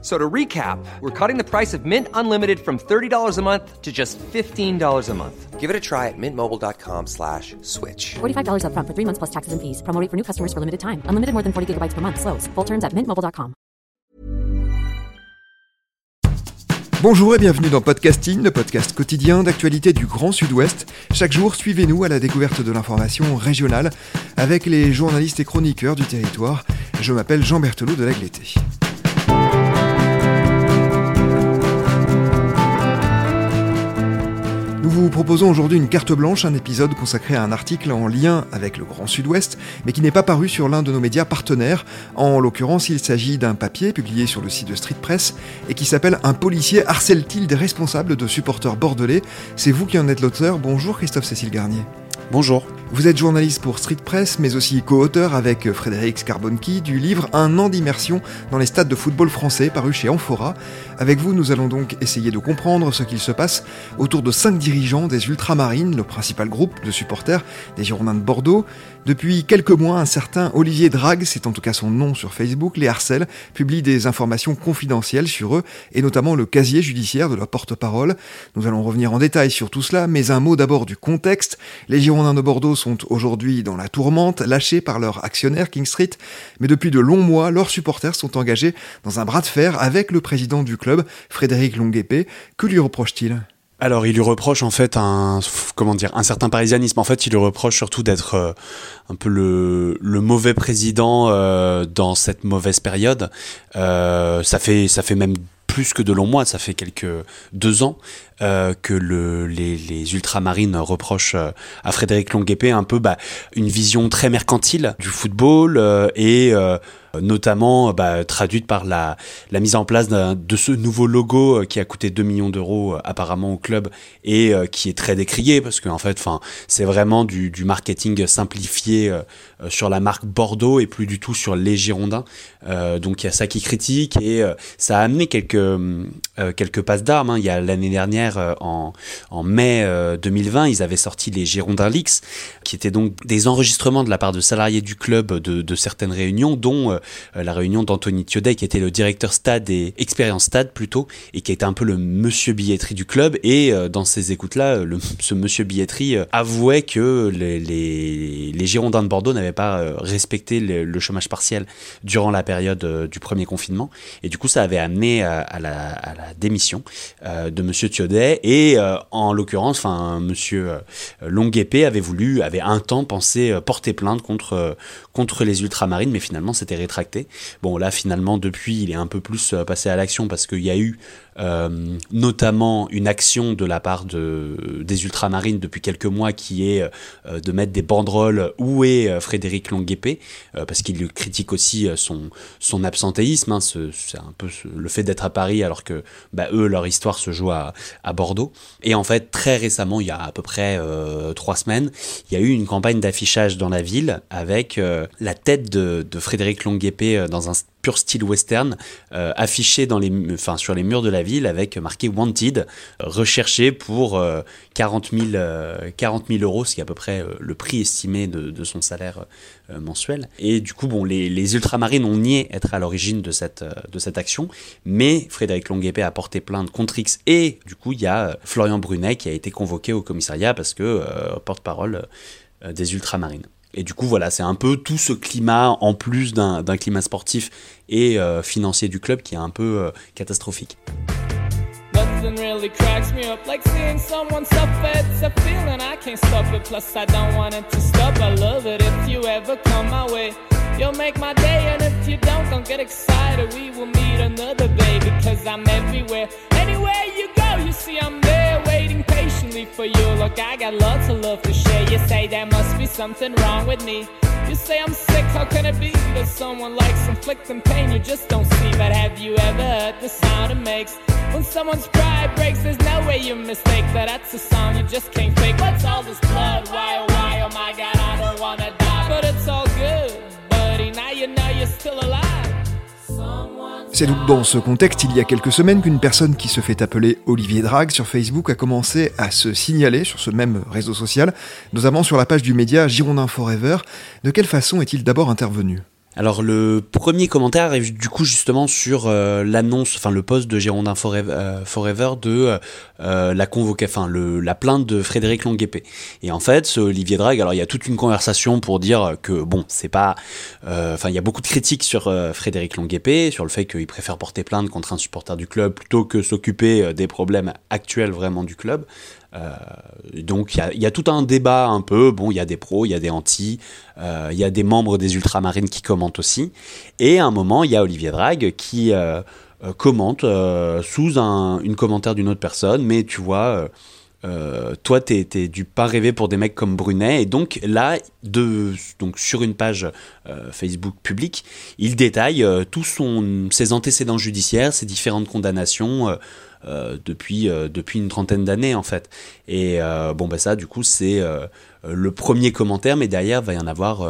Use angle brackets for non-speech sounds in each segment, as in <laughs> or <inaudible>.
So to recap, we're cutting the price of Mint Unlimited from $30 a month to just $15 a month. Give it a try at mintmobile.com slash switch. $45 upfront for three months plus taxes and fees. Promo rate for new customers for limited time. Unlimited more than 40 gigabytes per month. Slows. Full terms at mintmobile.com. Bonjour et bienvenue dans Podcasting, le podcast quotidien d'actualité du Grand Sud-Ouest. Chaque jour, suivez-nous à la découverte de l'information régionale avec les journalistes et chroniqueurs du territoire. Je m'appelle Jean Berthelot de l'Agleté. Nous vous proposons aujourd'hui une carte blanche, un épisode consacré à un article en lien avec le Grand Sud-Ouest, mais qui n'est pas paru sur l'un de nos médias partenaires. En l'occurrence, il s'agit d'un papier publié sur le site de Street Press et qui s'appelle Un policier harcèle-t-il des responsables de supporters bordelais? C'est vous qui en êtes l'auteur. Bonjour Christophe Cécile Garnier. Bonjour. Vous êtes journaliste pour Street Press, mais aussi co-auteur avec Frédéric Scarbonki du livre Un an d'immersion dans les stades de football français paru chez Amphora. Avec vous, nous allons donc essayer de comprendre ce qu'il se passe autour de cinq dirigeants des Ultramarines, le principal groupe de supporters des Girondins de Bordeaux. Depuis quelques mois, un certain Olivier Drague, c'est en tout cas son nom sur Facebook, les harcèle, publie des informations confidentielles sur eux, et notamment le casier judiciaire de leur porte-parole. Nous allons revenir en détail sur tout cela, mais un mot d'abord du contexte. Les Girondins de Bordeaux sont aujourd'hui dans la tourmente, lâchés par leur actionnaire King Street, mais depuis de longs mois, leurs supporters sont engagés dans un bras de fer avec le président du club, Frédéric Longuepé. Que lui reproche-t-il? Alors, il lui reproche en fait un comment dire un certain parisianisme. En fait, il lui reproche surtout d'être euh, un peu le, le mauvais président euh, dans cette mauvaise période. Euh, ça fait ça fait même plus que de longs mois, ça fait quelques deux ans euh, que le, les, ultramarines reprochent euh, à Frédéric Longuepé un peu bah, une vision très mercantile du football euh, et notamment bah, traduite par la, mise en place de ce nouveau logo qui a coûté 2 millions d'euros apparemment au club et qui est très décrié parce qu'en en fait c'est vraiment du, du, marketing simplifié sur la marque Bordeaux et plus du tout sur les Girondins donc il y a ça qui critique et ça a amené quelques, quelques passes d'armes hein. il y a l'année dernière euh, en, mai 2020, euh, ils avaient sorti les Girondins Leaks, qui étaient donc des enregistrements de la part de salariés du club de, certaines réunions, dont euh, la réunion d'Anthony Thiodet, qui était le directeur stade et expérience stade plutôt, et qui était un peu le monsieur billetterie du club. Et dans ces écoutes-là, ce monsieur billetterie avouait que les, Girondins de Bordeaux n'avaient pas respecté le, chômage partiel durant la période du premier confinement. Et du coup, ça avait amené à, la, à la, démission de monsieur Thiodet et euh, en l'occurrence, enfin, Monsieur euh, Longuepé avait voulu, avait un temps pensé euh, porter plainte contre contre les ultramarines, mais finalement c'était rétracté. Bon là finalement depuis il est un peu plus passé à l'action parce qu'il y a eu notamment une action de la part de, des ultramarines depuis quelques mois qui est de mettre des banderoles où est euh, Frédéric Longuepé parce qu'il critique aussi son, son absentéisme, hein, c'est un peu le fait d'être à Paris alors que bah, eux leur histoire se joue à, Bordeaux. Et en fait très récemment, il y a à peu près trois semaines, il y a eu une campagne d'affichage dans la ville avec la tête de, de Frédéric Longuepé dans un style western, euh, affiché dans les, enfin, sur les murs de la ville avec marqué Wanted, recherché pour 40, 000, 40 000 euros, ce qui est à peu près euh, le prix estimé de, son salaire euh, mensuel. Et du coup, bon, les, les, ultramarines ont nié être à l'origine de cette, de cette action, mais Frédéric Longuepé a porté plainte contre X et du coup, il y a Florian Brunet qui a été convoqué au commissariat parce que porte-parole des ultramarines. Et du coup, voilà, c'est un peu tout ce climat, en plus d'un climat sportif et euh, financier du club, qui est un peu euh, catastrophique. You'll make my day, and if you don't, don't get excited. We will meet another day because I'm everywhere. Anywhere you go, you see I'm there patiently for you. Look, I got lots of love to share. You say there must be something wrong with me. You say I'm sick, how can it be that someone likes inflicting pain you just don't see? But have you ever heard the sound it makes when someone's pride breaks? There's no way you mistake that. That's a sound you just can't fake. What's all this blood? Why, oh, why, oh my god, I don't wanna die. But it's all good buddy. now you know you're still alive. C'est donc dans ce contexte, il y a quelques semaines, qu'une personne qui se fait appeler Olivier Drague sur Facebook a commencé à se signaler sur ce même réseau social, notamment sur la page du média Girondin Forever. De quelle façon est-il d'abord intervenu? Alors le premier commentaire arrive du coup justement sur euh, l'annonce, enfin le poste de Girondin Forever, euh, de euh, la la plainte de Frédéric Longuepé. Et en fait, ce Olivier Drague, alors il y a toute une conversation pour dire que bon, c'est pas, enfin il y a beaucoup de critiques sur Frédéric Longuepé, sur le fait qu'il préfère porter plainte contre un supporter du club plutôt que s'occuper des problèmes actuels vraiment du club. Euh, donc il y, a, tout un débat un peu, bon il y a des pros, il y a des anti, euh, il y a des membres des ultramarines qui commentent aussi, et à un moment il y a Olivier Drague qui euh, commente sous un commentaire d'une autre personne, mais tu vois... toi, t'es, du pas rêvé pour des mecs comme Brunet. Et donc là, donc sur une page Facebook publique, il détaille tous ses antécédents judiciaires, ses différentes condamnations, depuis, euh, depuis une trentaine d'années en fait. Et euh, bon, bah ça, du coup, c'est le premier commentaire, mais derrière, va y en avoir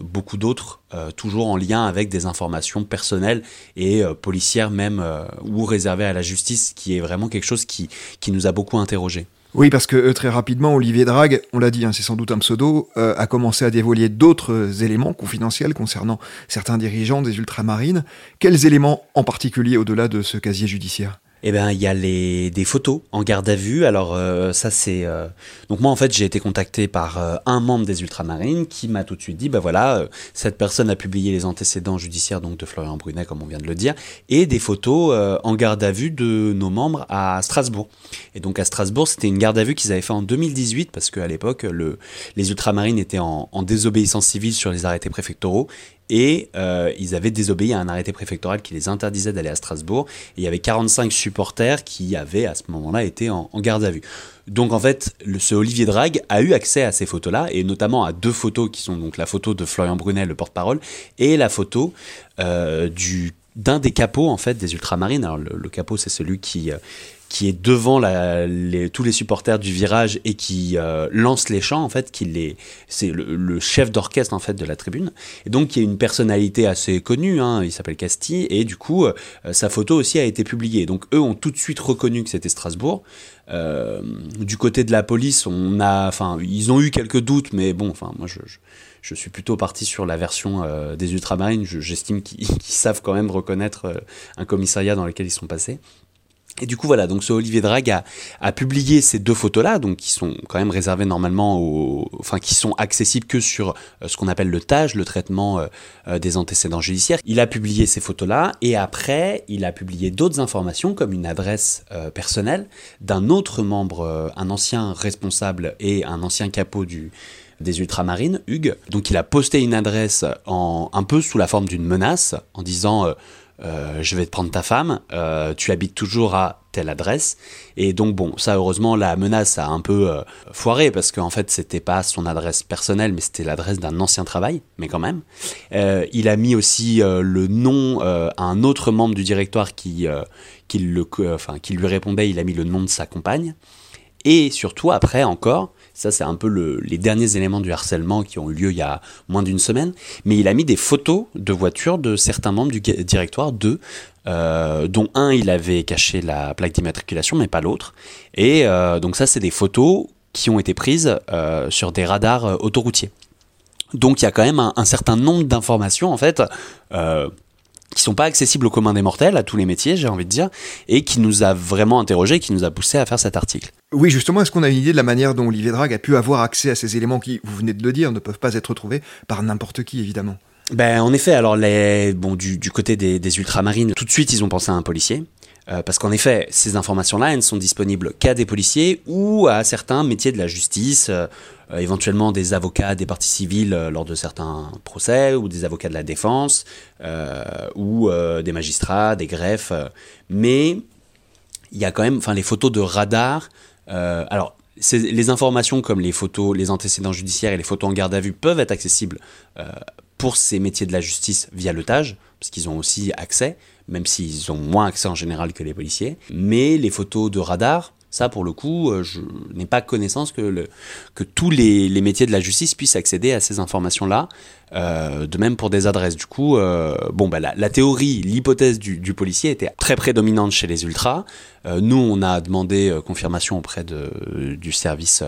beaucoup d'autres, toujours en lien avec des informations personnelles et policières même, ou réservées à la justice, qui est vraiment quelque chose qui, qui nous a beaucoup interrogés. Oui, parce que très rapidement, Olivier Drague, on l'a dit, hein, c'est sans doute un pseudo, a commencé à dévoiler d'autres éléments confidentiels concernant certains dirigeants des ultramarines. Quels éléments en particulier au-delà de ce casier judiciaire? Eh ben, il y a des photos en garde à vue. Alors, euh, ça, c'est. Euh, donc, moi, en fait, j'ai été contacté par euh, un membre des Ultramarines qui m'a tout de suite dit ben voilà, cette personne a publié les antécédents judiciaires donc de Florian Brunet, comme on vient de le dire, et des photos en garde à vue de nos membres à Strasbourg. Et donc, à Strasbourg, c'était une garde à vue qu'ils avaient fait en 2018, parce qu'à l'époque, le, les Ultramarines étaient en, en désobéissance civile sur les arrêtés préfectoraux et euh, ils avaient désobéi à un arrêté préfectoral qui les interdisait d'aller à Strasbourg. Et il y avait 45 supporters qui avaient à ce moment-là été en, garde à vue. Donc en fait, ce Olivier Drague a eu accès à ces photos-là, et notamment à deux photos qui sont donc la photo de Florian Brunet, le porte-parole, et la photo euh, du d'un des capots en fait des ultramarines. Alors le, le capot c'est celui qui euh, qui est devant tous les supporters du virage et qui euh, lance les chants en fait, qui les, c'est le, chef d'orchestre en fait de la tribune. Et donc y a une personnalité assez connue, hein, il s'appelle Castille et du coup euh, sa photo aussi a été publiée. Donc eux ont tout de suite reconnu que c'était Strasbourg. Euh, du côté de la police, on a, enfin ils ont eu quelques doutes, mais bon, enfin moi je, je suis plutôt parti sur la version des ultramarines. J'estime <laughs> qu'ils savent quand même reconnaître un commissariat dans lequel ils sont passés. Et du coup, voilà, donc ce Olivier Drague a, publié ces deux photos-là, donc qui sont quand même réservées normalement aux, enfin, qui sont accessibles que sur euh, ce qu'on appelle le TAGE, le traitement euh, euh, des antécédents judiciaires. Il a publié ces photos-là, et après, il a publié d'autres informations, comme une adresse personnelle d'un autre membre, un ancien responsable et un ancien capot des ultramarines, Hugues. Donc il a posté une adresse un peu sous la forme d'une menace, en disant je vais te prendre ta femme, euh, tu habites toujours à telle adresse. Et donc bon, ça heureusement la menace a un peu euh, foiré parce qu'en fait c'était pas son adresse personnelle, mais c'était l'adresse d'un ancien travail, mais quand même. il a mis aussi le nom à un autre membre du directoire qui, qui, le, enfin, qui lui répondait, il a mis le nom de sa compagne. Et surtout après encore, ça, c'est un peu les derniers éléments du harcèlement qui ont eu lieu il y a moins d'une semaine. Mais il a mis des photos de voitures de certains membres du directoire, euh, dont un, il avait caché la plaque d'immatriculation, mais pas l'autre. Et euh, donc ça, c'est des photos qui ont été prises euh, sur des radars autoroutiers. Donc il y a quand même un certain nombre d'informations, en fait qui sont pas accessibles au commun des mortels, à tous les métiers, j'ai envie de dire, et qui nous a vraiment interrogé, qui nous a poussé à faire cet article. Oui, justement, est-ce qu'on a une idée de la manière dont Olivier Drague a pu avoir accès à ces éléments qui, vous venez de le dire, ne peuvent pas être retrouvés par n'importe qui, évidemment? Ben, en effet, alors les, bon, du, du côté des, des ultramarines, tout de suite, ils ont pensé à un policier. Euh, parce qu'en effet, ces informations-là, elles ne sont disponibles qu'à des policiers ou à certains métiers de la justice, euh, euh, éventuellement des avocats des parties civiles lors de certains procès, ou des avocats de la défense, ou des magistrats, des greffes. mais il y a quand même, enfin, les photos de radar. alors, les informations comme les photos, les antécédents judiciaires et les photos en garde à vue peuvent être accessibles pour ces métiers de la justice via le TAGE, parce qu'ils ont aussi accès, même s'ils ont moins accès en général que les policiers. Mais les photos de radar, ça, pour le coup, euh, je n'ai pas connaissance que, tous les, métiers de la justice puissent accéder à ces informations-là. Euh, de même pour des adresses. Du coup, euh, bon, bah, la, théorie, l'hypothèse du, policier était très prédominante chez les ultras. Euh, nous, on a demandé confirmation auprès du service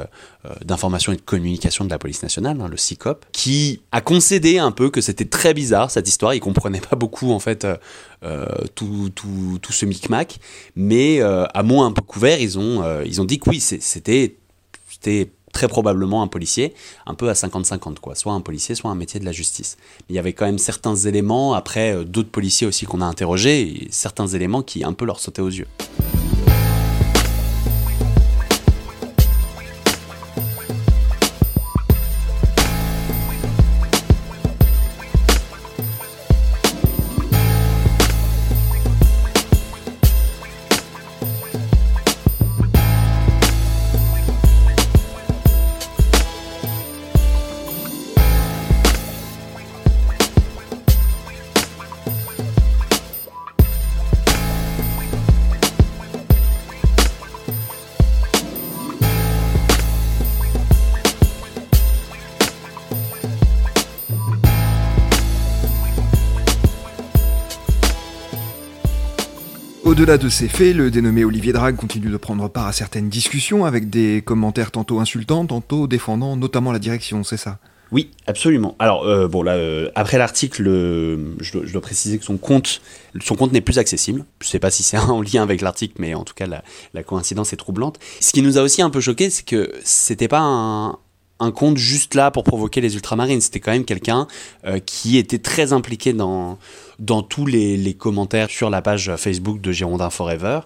d'information et de communication de la police nationale, hein, le CICOP, qui a concédé un peu que c'était très bizarre cette histoire. Il comprenait pas beaucoup en fait tout, tout, tout ce micmac, mais à mots un peu couverts, ils ont, ils ont dit que oui, c'était très probablement un policier, un peu à 50-50, quoi. Soit un policier, soit un métier de la justice. Mais il y avait quand même certains éléments, après euh, d'autres policiers aussi qu'on a interrogés, certains éléments qui un peu leur sautaient aux yeux. Au-delà de ces faits, le dénommé Olivier Drague continue de prendre part à certaines discussions avec des commentaires tantôt insultants, tantôt défendant notamment la direction, c'est ça? Oui, absolument. Alors, euh, bon, là, euh, après l'article, euh, je, dois- préciser que son compte, son compte n'est plus accessible. Je sais pas si c'est <laughs> en lien avec l'article, mais en tout cas, la, coïncidence est troublante. Ce qui nous a aussi un peu choqué, c'est que c'était pas un, compte juste là pour provoquer les ultramarines. C'était quand même quelqu'un qui était très impliqué dans, dans tous les, commentaires sur la page Facebook de Girondin Forever.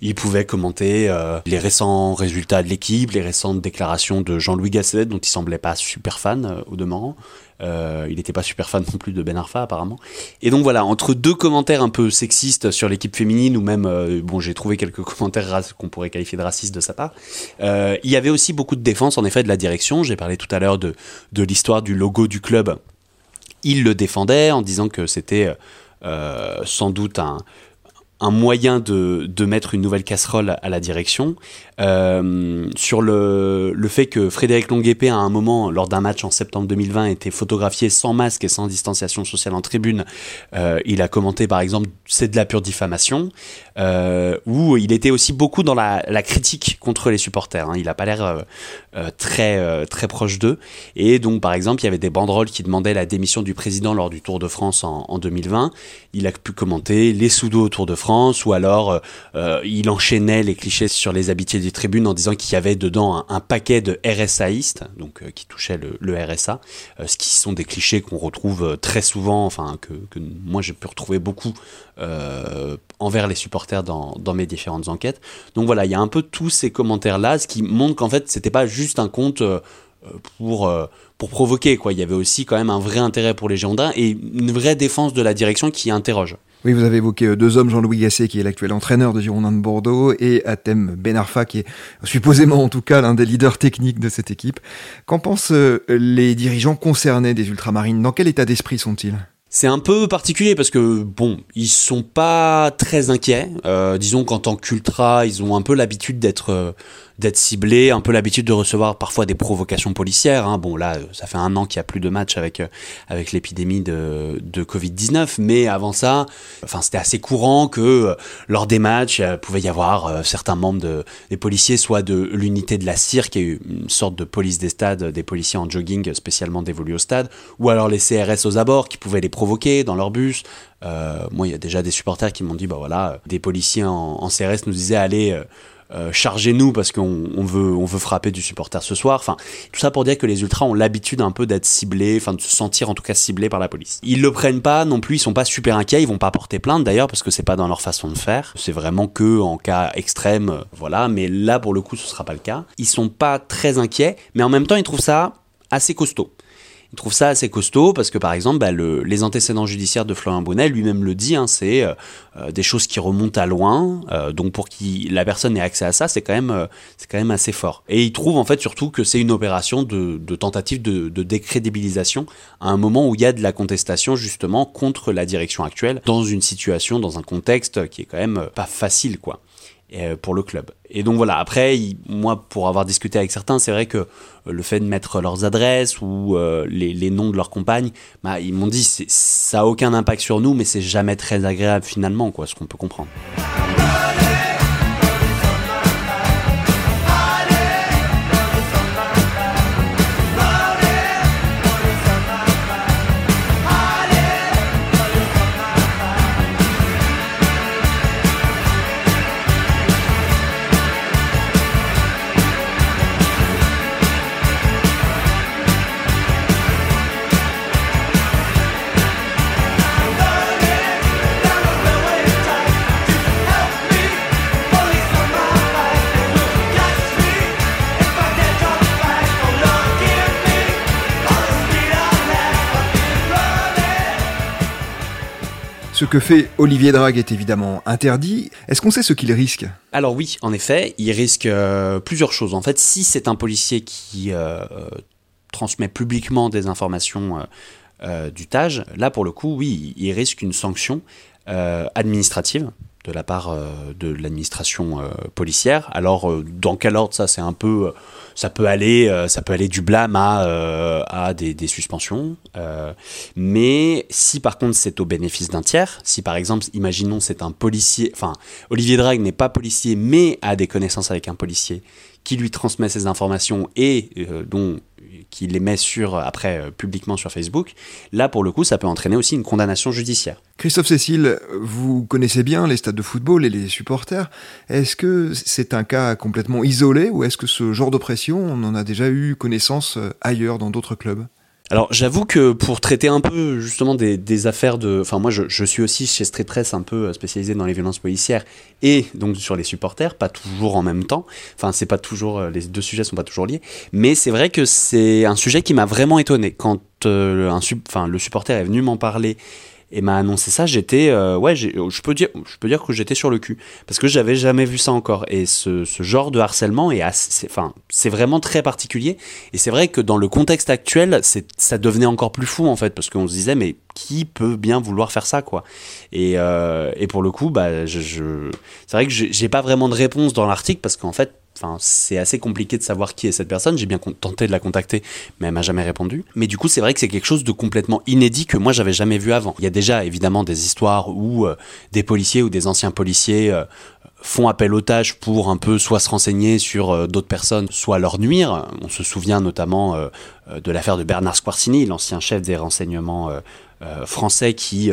Il pouvait commenter euh, les récents résultats de l'équipe, les récentes déclarations de Jean-Louis Gasset, dont il semblait pas super fan euh, au demeurant. Euh, il n'était pas super fan <laughs> non plus de Ben Arfa apparemment. Et donc voilà, entre deux commentaires un peu sexistes sur l'équipe féminine, ou même, euh, bon, j'ai trouvé quelques <laughs> commentaires qu'on pourrait qualifier de racistes de sa part, euh, il y avait aussi beaucoup de défense en effet de la direction. J'ai parlé tout à l'heure de l'histoire du logo du club. Il le défendait en disant que c'était euh, sans doute un, un moyen de, de mettre une nouvelle casserole à la direction. Euh, sur le, le fait que Frédéric Longuepé, à un moment, lors d'un match en septembre 2020, était photographié sans masque et sans distanciation sociale en tribune, euh, il a commenté par exemple c'est de la pure diffamation, euh, où il était aussi beaucoup dans la, critique contre les supporters. hein. Il n'a pas l'air euh, très, très proche d'eux. Et donc, par exemple, il y avait des banderoles qui demandaient la démission du président lors du Tour de France en, en 2020. Il a pu commenter les sous-dos au Tour de France, ou alors euh, euh, il enchaînait les clichés sur les habitués des tribunes en disant qu'il y avait dedans un, paquet de RSAistes, donc euh, qui touchaient le, RSA, ce qui sont des clichés qu'on retrouve très souvent, enfin que, moi j'ai pu retrouver beaucoup envers les supporters dans, dans mes différentes enquêtes. Donc voilà, il y a un peu tous ces commentaires-là, ce qui montre qu'en fait, c'était pas juste un compte pour, euh, pour provoquer, quoi. Il y avait aussi quand même un vrai intérêt pour les Girondins et une vraie défense de la direction qui interroge. Oui, vous avez évoqué euh, deux hommes, Jean-Louis Gasset, qui est l'actuel entraîneur de Girondins de Bordeaux, et Atem Ben Arfa, qui est supposément en tout cas l'un des leaders techniques de cette équipe. Qu'en pensent euh, les dirigeants concernés des Ultramarines? Dans quel état d'esprit sont-ils? C'est un peu particulier parce que bon, ils sont pas très inquiets. Euh, disons qu'en tant qu'ultra, ils ont un peu l'habitude d'être euh, d'être ciblés, un peu l'habitude de recevoir parfois des provocations policières. hein. Bon là, euh, ça fait un an qu'il y a plus de matchs avec avec l'épidémie de, de Covid 19, mais avant ça, enfin c'était assez courant que lors des matchs, il pouvait y avoir certains membres de, des policiers, soit de l'unité de la CIR, qui est une sorte de police des stades, des policiers en jogging spécialement dévolus au stade, ou alors les CRS aux abords qui pouvaient les provoquer dans leur bus. Euh, moi, il y a déjà des supporters qui m'ont dit, bah voilà, des policiers en, en CRS nous disaient, allez, euh, euh, chargez-nous parce qu'on on veut, on veut frapper du supporter ce soir. Enfin, tout ça pour dire que les ultras ont l'habitude un peu d'être ciblés, enfin de se sentir en tout cas ciblés par la police. Ils le prennent pas non plus, ils sont pas super inquiets, ils vont pas porter plainte d'ailleurs parce que c'est pas dans leur façon de faire. C'est vraiment que en cas extrême, voilà. Mais là, pour le coup, ce sera pas le cas. Ils sont pas très inquiets, mais en même temps, ils trouvent ça assez costaud. Il trouve ça assez costaud parce que par exemple bah, le- les antécédents judiciaires de Florian Bonnet lui-même le dit hein, c'est euh, euh, des choses qui remontent à loin euh, donc pour que la personne ait accès à ça c'est quand même quand même assez fort. Et il trouve en fait surtout que c'est une opération de, tentative de, de décrédibilisation à un moment où il y a de la contestation justement contre la direction actuelle dans une situation dans un contexte qui est quand même pas facile quoi pour le club. Et donc voilà, après, moi, pour avoir discuté avec certains, c'est vrai que euh, le fait de mettre leurs adresses ou euh, les, noms de leurs compagnes, bah, ils m'ont dit ça a aucun impact sur nous, mais c'est jamais très agréable finalement, quoi, ce qu'on peut comprendre. Ce que fait Olivier Drague est évidemment interdit. Est-ce qu'on sait ce qu'il risque? Alors oui, en effet, il risque euh, plusieurs choses. En fait, si c'est un policier qui euh, euh, transmet publiquement des informations du TAJ, là pour le coup, oui, il risque une sanction administrative de la part euh, de l'administration euh, policière. Alors euh, dans quel ordre ça c'est un peu ça peut aller ça peut aller du blâme à des, suspensions mais si par contre c'est au bénéfice d'un tiers si par exemple imaginons c'est un policier enfin Olivier Drague n'est pas policier mais a des connaissances avec un policier qui lui transmet ces informations et dont qui les met sur après euh, publiquement sur Facebook là pour le coup ça peut entraîner aussi une condamnation judiciaire Christophe Cécile, vous connaissez bien les stades de football et les supporters. Est-ce que c'est un cas complètement isolé ou est-ce que ce genre d'oppression, on en a déjà eu connaissance euh, ailleurs dans d'autres clubs? Alors j'avoue que pour traiter un peu justement des, affaires de... Enfin moi je, suis aussi chez Street Press un peu spécialisé dans les violences policières et donc sur les supporters, pas toujours en même temps. Enfin c'est pas toujours... euh, Les deux sujets sont pas toujours liés. Mais c'est vrai que c'est un sujet qui m'a vraiment étonné. Quand euh, le supporter est venu m'en parler et m'a annoncé ça, j'étais... euh, ouais, je peux, dire, je peux dire que j'étais sur le cul. Parce que j'avais jamais vu ça encore. Et ce, ce genre de harcèlement est Enfin, c'est vraiment très particulier. Et c'est vrai que dans le contexte actuel, c'est, ça devenait encore plus fou en fait, parce qu'on se disait mais qui peut bien vouloir faire ça quoi? Et, euh, et pour le coup, bah, je, je- c'est vrai que j'ai pas vraiment de réponse dans l'article parce qu'en fait, c'est assez compliqué de savoir qui est cette personne. J'ai bien tenté de la contacter, mais elle m'a jamais répondu. Mais du coup, c'est vrai que c'est quelque chose de complètement inédit que moi j'avais jamais vu avant. Il y a déjà évidemment des histoires où euh, des policiers ou des anciens policiers euh, font appel aux tâches pour un peu soit se renseigner sur euh, d'autres personnes, soit leur nuire. On se souvient notamment de l'affaire de Bernard Squarcini, l'ancien chef des renseignements français qui,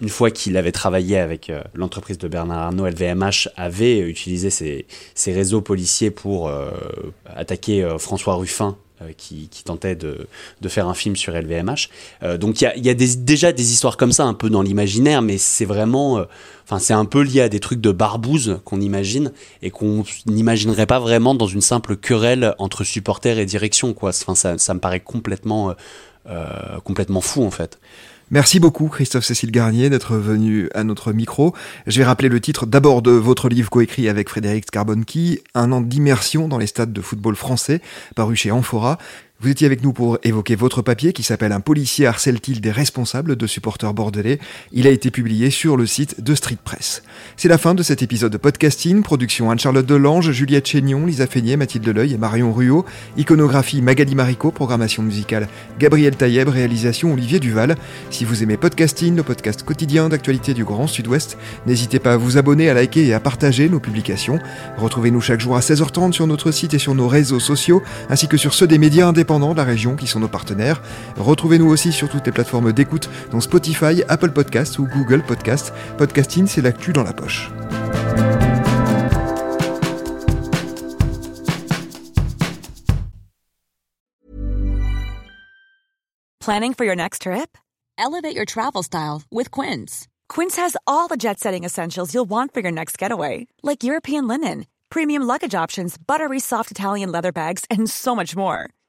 une fois qu'il avait travaillé avec euh, l'entreprise de Bernard Arnault, LVMH, avait utilisé ses, ses réseaux policiers pour euh, attaquer euh, François Ruffin. Qui, tentait de, de faire un film sur LVMH. Donc il y a, déjà des histoires comme ça un peu dans l'imaginaire, mais c'est vraiment, enfin c'est un peu lié à des trucs de barbouze qu'on imagine et qu'on n'imaginerait pas vraiment dans une simple querelle entre supporters et direction quoi. Enfin ça, ça me paraît complètement, complètement fou en fait. Merci beaucoup Christophe Cécile Garnier d'être venu à notre micro. Je vais rappeler le titre d'abord de votre livre coécrit avec Frédéric Scarbonki, Un an d'immersion dans les stades de football français, paru chez Amphora. Vous étiez avec nous pour évoquer votre papier qui s'appelle Un policier harcèle-t-il des responsables de supporters bordelais? Il a été publié sur le site de Street Press. C'est la fin de cet épisode de podcasting. Production Anne-Charlotte Delange, Juliette Chénion, Lisa Feignet, Mathilde Leuil et Marion Ruot. Iconographie Magali Marico, programmation musicale Gabriel Taïeb, réalisation Olivier Duval. Si vous aimez podcasting, le podcast quotidien d'actualité du Grand Sud-Ouest, n'hésitez pas à vous abonner, à liker et à partager nos publications. Retrouvez-nous chaque jour à 16h30 sur notre site et sur nos réseaux sociaux, ainsi que sur ceux des médias indépendants de la région qui sont nos partenaires. Retrouvez-nous aussi sur toutes les plateformes d'écoute, dont Spotify, Apple Podcasts ou Google Podcasts. Podcasting, c'est l'actu dans la poche. Planning for your next trip? Elevate your travel style with Quince. Quince has all the jet setting essentials you'll want for your next getaway, like European linen, premium luggage options, buttery soft Italian leather bags, and so much more.